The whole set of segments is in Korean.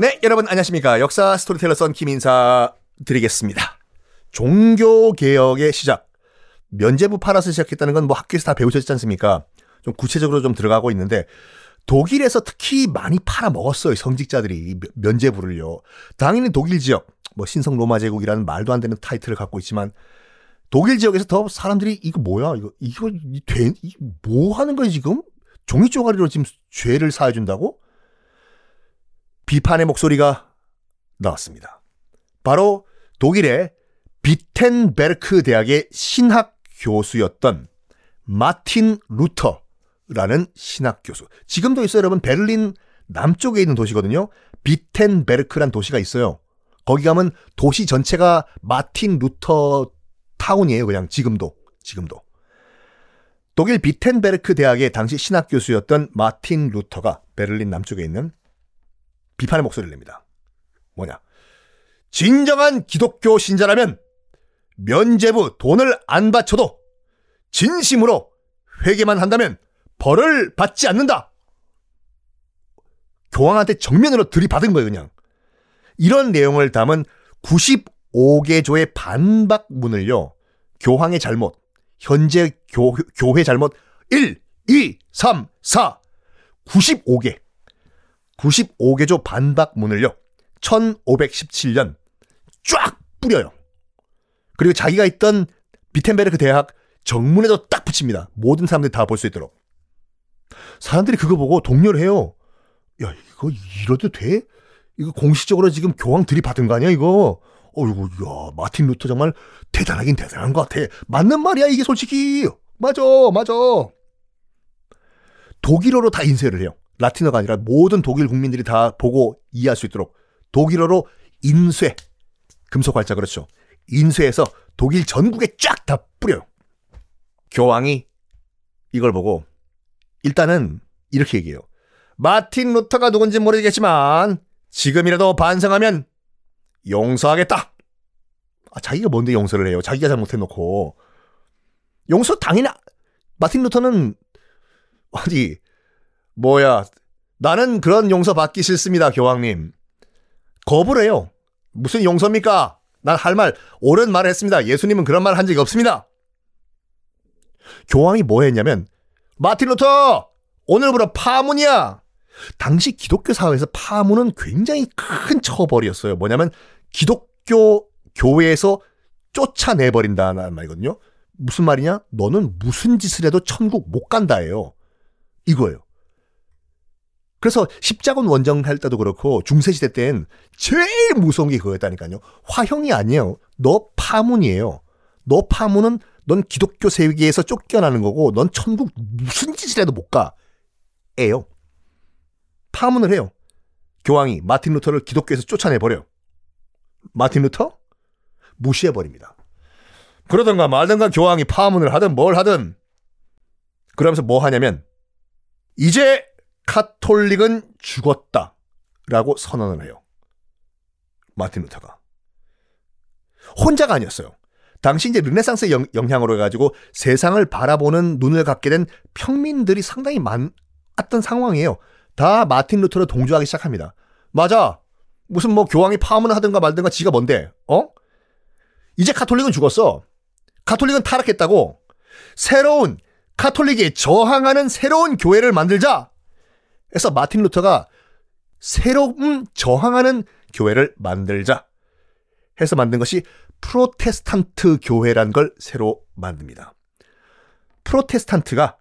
네, 여러분 안녕하십니까. 역사 스토리텔러 선 김인사 드리겠습니다. 종교개혁의 시작. 면제부 팔아서 시작했다는 건 뭐 학교에서 다 배우셨지 않습니까? 좀 구체적으로 좀 들어가고 있는데 독일에서 특히 많이 팔아 먹었어요. 성직자들이 면제부를요. 당연히 독일 지역, 뭐 신성 로마 제국이라는 말도 안 되는 타이틀을 갖고 있지만 독일 지역에서 더 사람들이 이거 뭐야? 이거 이거 된, 뭐 하는 거야 지금? 종이 쪼가리로 지금 죄를 사해준다고? 비판의 목소리가 나왔습니다. 바로 독일의 비텐베르크 대학의 신학 교수였던 마틴 루터라는 신학 교수. 지금도 있어요, 여러분. 베를린 남쪽에 있는 도시거든요. 비텐베르크란 도시가 있어요. 거기 가면 도시 전체가 마틴 루터 타운이에요, 그냥 지금도. 지금도. 독일 비텐베르크 대학의 당시 신학 교수였던 마틴 루터가 베를린 남쪽에 있는 비판의 목소리를 냅니다. 뭐냐? 진정한 기독교 신자라면 면제부 돈을 안 바쳐도 진심으로 회개만 한다면 벌을 받지 않는다. 교황한테 정면으로 들이받은 거예요, 그냥. 이런 내용을 담은 95개조의 반박문을요, 교황의 잘못, 현재 교, 교회 잘못 1, 2, 3, 4, 95개. 95개조 반박문을요, 1517년 쫙 뿌려요. 그리고 자기가 있던 비텐베르크 대학 정문에도 딱 붙입니다. 모든 사람들이 다 볼 수 있도록. 사람들이 그거 보고 동료를 해요. 야, 이거 이러도 돼? 이거 공식적으로 지금 교황 들이받은 거 아니야, 이거? 어이구, 야, 마틴 루터 정말 대단하긴 대단한 것 같아. 맞는 말이야, 이게 솔직히. 맞아, 맞아. 독일어로 다 인쇄를 해요. 라틴어가 아니라 모든 독일 국민들이 다 보고 이해할 수 있도록 독일어로 인쇄. 금속 활자 그렇죠. 인쇄해서 독일 전국에 쫙 다 뿌려요. 교황이 이걸 보고 일단은 이렇게 얘기해요. 마틴 루터가 누군지 모르겠지만 지금이라도 반성하면 용서하겠다. 아, 자기가 뭔데 용서를 해요? 자기가 잘못해놓고 용서 당연히 마틴 루터는 어디 뭐야 나는 그런 용서 받기 싫습니다 교황님 거부를 해요. 무슨 용서입니까? 난 할 말 옳은 말을 했습니다. 예수님은 그런 말 한 적이 없습니다. 교황이 뭐 했냐면 마틴 루터 오늘부터 파문이야. 당시 기독교 사회에서 파문은 굉장히 큰 처벌이었어요. 뭐냐면 기독교 교회에서 쫓아내버린다는 말이거든요. 무슨 말이냐? 너는 무슨 짓을 해도 천국 못 간다예요. 이거예요. 그래서 십자군 원정 할 때도 그렇고 중세시대 땐 제일 무서운 게 그거였다니까요. 화형이 아니에요. 너 파문이에요. 너 파문은 넌 기독교 세계에서 쫓겨나는 거고 넌 천국 무슨 짓을 해도 못 가. 에요. 파문을 해요. 교황이 마틴 루터를 기독교에서 쫓아내버려요. 마틴 루터? 무시해버립니다. 그러던가 말던가 교황이 파문을 하든 뭘 하든 그러면서 뭐 하냐면 이제 카톨릭은 죽었다. 라고 선언을 해요. 마틴 루터가. 혼자가 아니었어요. 당시 이제 르네상스의 영, 향으로 해가지고 세상을 바라보는 눈을 갖게 된 평민들이 상당히 많았던 상황이에요. 다 마틴 루터를 동조하기 시작합니다. 맞아. 무슨 뭐 교황이 파문을 하든가 말든가 지가 뭔데, 어? 이제 카톨릭은 죽었어. 카톨릭은 타락했다고. 새로운 카톨릭에 저항하는 새로운 교회를 만들자. 그래서 마틴 루터가 새로운 저항하는 교회를 만들자 해서 만든 것이 프로테스탄트 교회란 걸 새로 만듭니다. 프로테스탄트가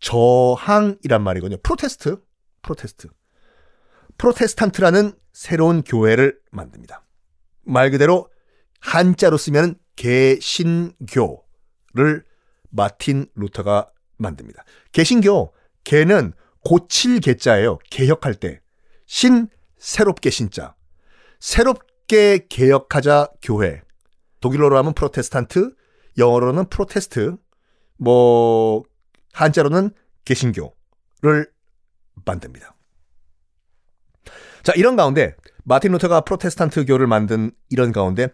저항이란 말이거든요. protest, protest. 프로테스탄트라는 새로운 교회를 만듭니다. 말 그대로 한자로 쓰면 개신교를 마틴 루터가 만듭니다. 개신교, 개는 고칠 개자예요. 개혁할 때. 신, 새롭게 신자. 새롭게 개혁하자 교회. 독일어로 하면 프로테스탄트, 영어로는 protest, 뭐, 한자로는 개신교를 만듭니다. 자, 이런 가운데, 마틴 루터가 프로테스탄트교를 만든 이런 가운데,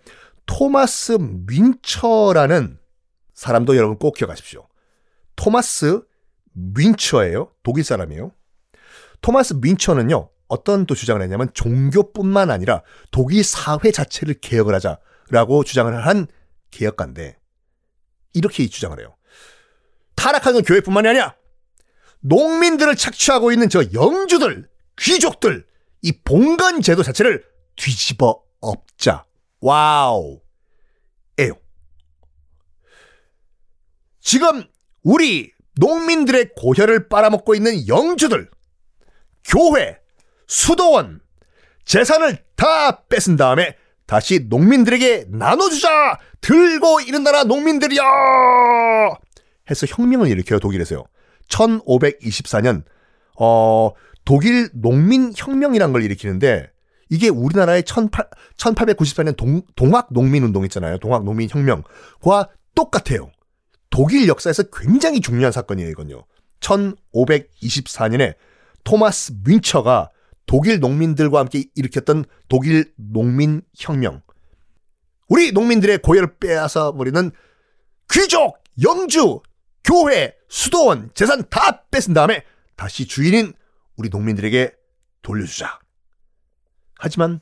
토마스 윈처라는 사람도 여러분 꼭 기억하십시오. 토마스 윈처예요. 독일 사람이에요. 토마스 윈처는요. 어떤 또 주장을 했냐면 종교뿐만 아니라 독일 사회 자체를 개혁을 하자라고 주장을 한 개혁가인데 이렇게 주장을 해요. 타락하는 교회뿐만이 아니야. 농민들을 착취하고 있는 저 영주들, 귀족들, 이 봉건 제도 자체를 뒤집어 엎자. 와우. 에요. 지금 우리 농민들의 고혈을 빨아먹고 있는 영주들, 교회, 수도원, 재산을 다 뺏은 다음에 다시 농민들에게 나눠주자! 들고 일어나라 농민들이야! 해서 혁명을 일으켜요, 독일에서요. 1524년, 어, 독일 농민혁명이란 걸 일으키는데, 이게 우리나라의 18, 1894년 동, 동학 농민운동 있잖아요. 동학 농민혁명과 똑같아요. 독일 역사에서 굉장히 중요한 사건이에요, 이건요. 1524년에 토마스 윈처가 독일 농민들과 함께 일으켰던 독일 농민 혁명. 우리 농민들의 고열을 빼앗아 버리는 귀족, 영주, 교회, 수도원, 재산 다 뺏은 다음에 다시 주인인 우리 농민들에게 돌려주자. 하지만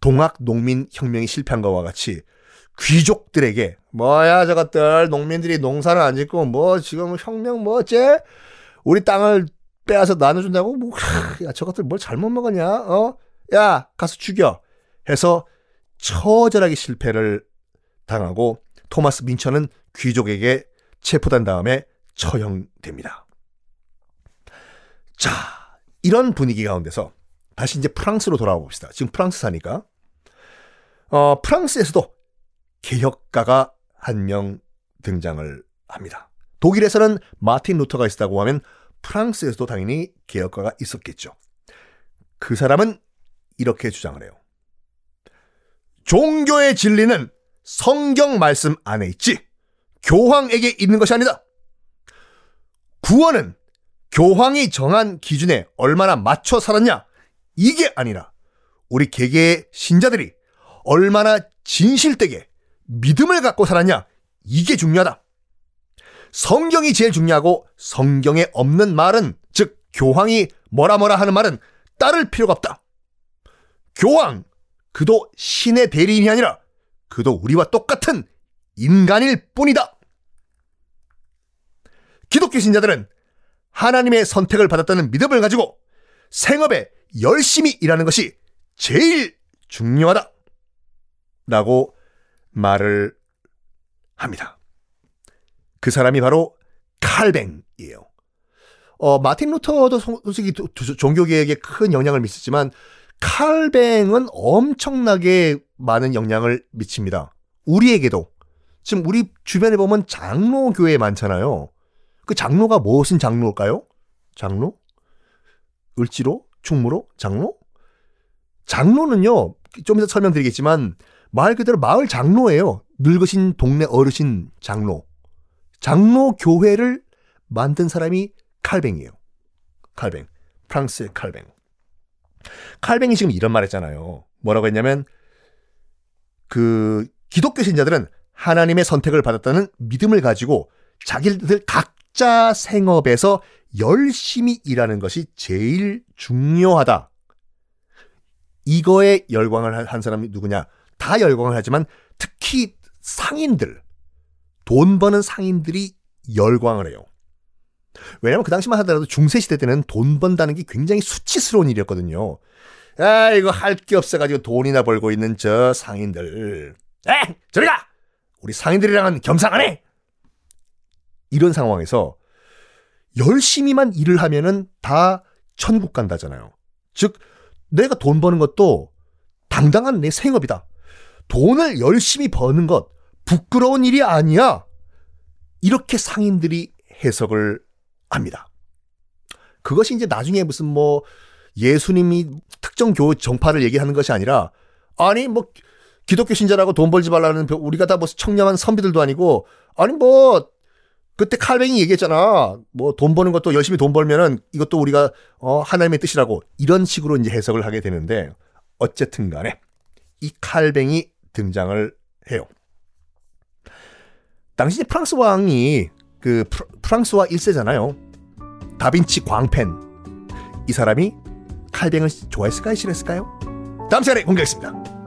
동학 농민 혁명이 실패한 것과 같이 귀족들에게 뭐야 저것들 농민들이 농사를 안 짓고 뭐 지금 혁명 뭐 어째? 우리 땅을 빼앗아 나눠준다고? 뭐야 저것들 뭘 잘못 먹었냐? 어 야 가서 죽여! 해서 처절하게 실패를 당하고 토마스 민처는 귀족에게 체포된 다음에 처형됩니다. 자 이런 분위기 가운데서 다시 이제 프랑스로 돌아와 봅시다. 지금 프랑스 사니까. 어, 프랑스에서도 개혁가가 한 명 등장을 합니다. 독일에서는 마틴 루터가 있었다고 하면 프랑스에서도 당연히 개혁가가 있었겠죠. 그 사람은 이렇게 주장을 해요. 종교의 진리는 성경 말씀 안에 있지 교황에게 있는 것이 아니다. 구원은 교황이 정한 기준에 얼마나 맞춰 살았냐 이게 아니라 우리 개개의 신자들이 얼마나 진실되게 믿음을 갖고 살았냐 이게 중요하다. 성경이 제일 중요하고 성경에 없는 말은 즉 교황이 뭐라 뭐라 하는 말은 따를 필요가 없다. 교황 그도 신의 대리인이 아니라 그도 우리와 똑같은 인간일 뿐이다. 기독교 신자들은 하나님의 선택을 받았다는 믿음을 가지고 생업에 열심히 일하는 것이 제일 중요하다. 라고 말을 합니다. 그 사람이 바로 칼뱅이에요. 어, 마틴 루터도 솔직히 종교계에게 큰 영향을 미쳤지만 칼뱅은 엄청나게 많은 영향을 미칩니다. 우리에게도 지금 우리 주변에 보면 장로교회 많잖아요. 그 장로가 무엇인 장로일까요? 장로? 을지로? 충무로? 장로? 장로는요, 좀 이따 설명드리겠지만, 말 그대로 마을 장로예요. 늙으신 동네 어르신 장로. 장로 교회를 만든 사람이 칼뱅이에요. 칼뱅. 프랑스의 칼뱅. 칼뱅이 지금 이런 말 했잖아요. 뭐라고 했냐면, 그, 기독교 신자들은 하나님의 선택을 받았다는 믿음을 가지고 자기들 각자 생업에서 열심히 일하는 것이 제일 중요하다. 이거에 열광을 한 사람이 누구냐? 다 열광을 하지만 특히 상인들, 돈 버는 상인들이 열광을 해요. 왜냐면 그 당시만 하더라도 중세시대 때는 돈 번다는 게 굉장히 수치스러운 일이었거든요. 아, 이거 할 게 없어가지고 돈이나 벌고 있는 저 상인들. 에! 저리 가! 우리 상인들이랑은 겸상 안 해! 이런 상황에서 열심히만 일을 하면은 다 천국 간다잖아요. 즉, 내가 돈 버는 것도 당당한 내 생업이다. 돈을 열심히 버는 것, 부끄러운 일이 아니야. 이렇게 상인들이 해석을 합니다. 그것이 이제 나중에 무슨 뭐 예수님이 특정 교 정파를 얘기하는 것이 아니라 아니 뭐 기독교 신자라고 돈 벌지 말라는 우리가 다 뭐 청렴한 선비들도 아니고 아니 뭐 그때 칼뱅이 얘기했잖아. 뭐 돈 버는 것도 열심히 돈 벌면은 이것도 우리가 어 하나님의 뜻이라고 이런 식으로 이제 해석을 하게 되는데 어쨌든 간에 이 칼뱅이 등장을 해요. 당시 프랑스 왕이 그 프랑스와 1세잖아요. 다빈치 광펜 이 사람이 칼뱅을 좋아했을까요? 싫어했을까요? 다음 시간에 공개하겠습니다.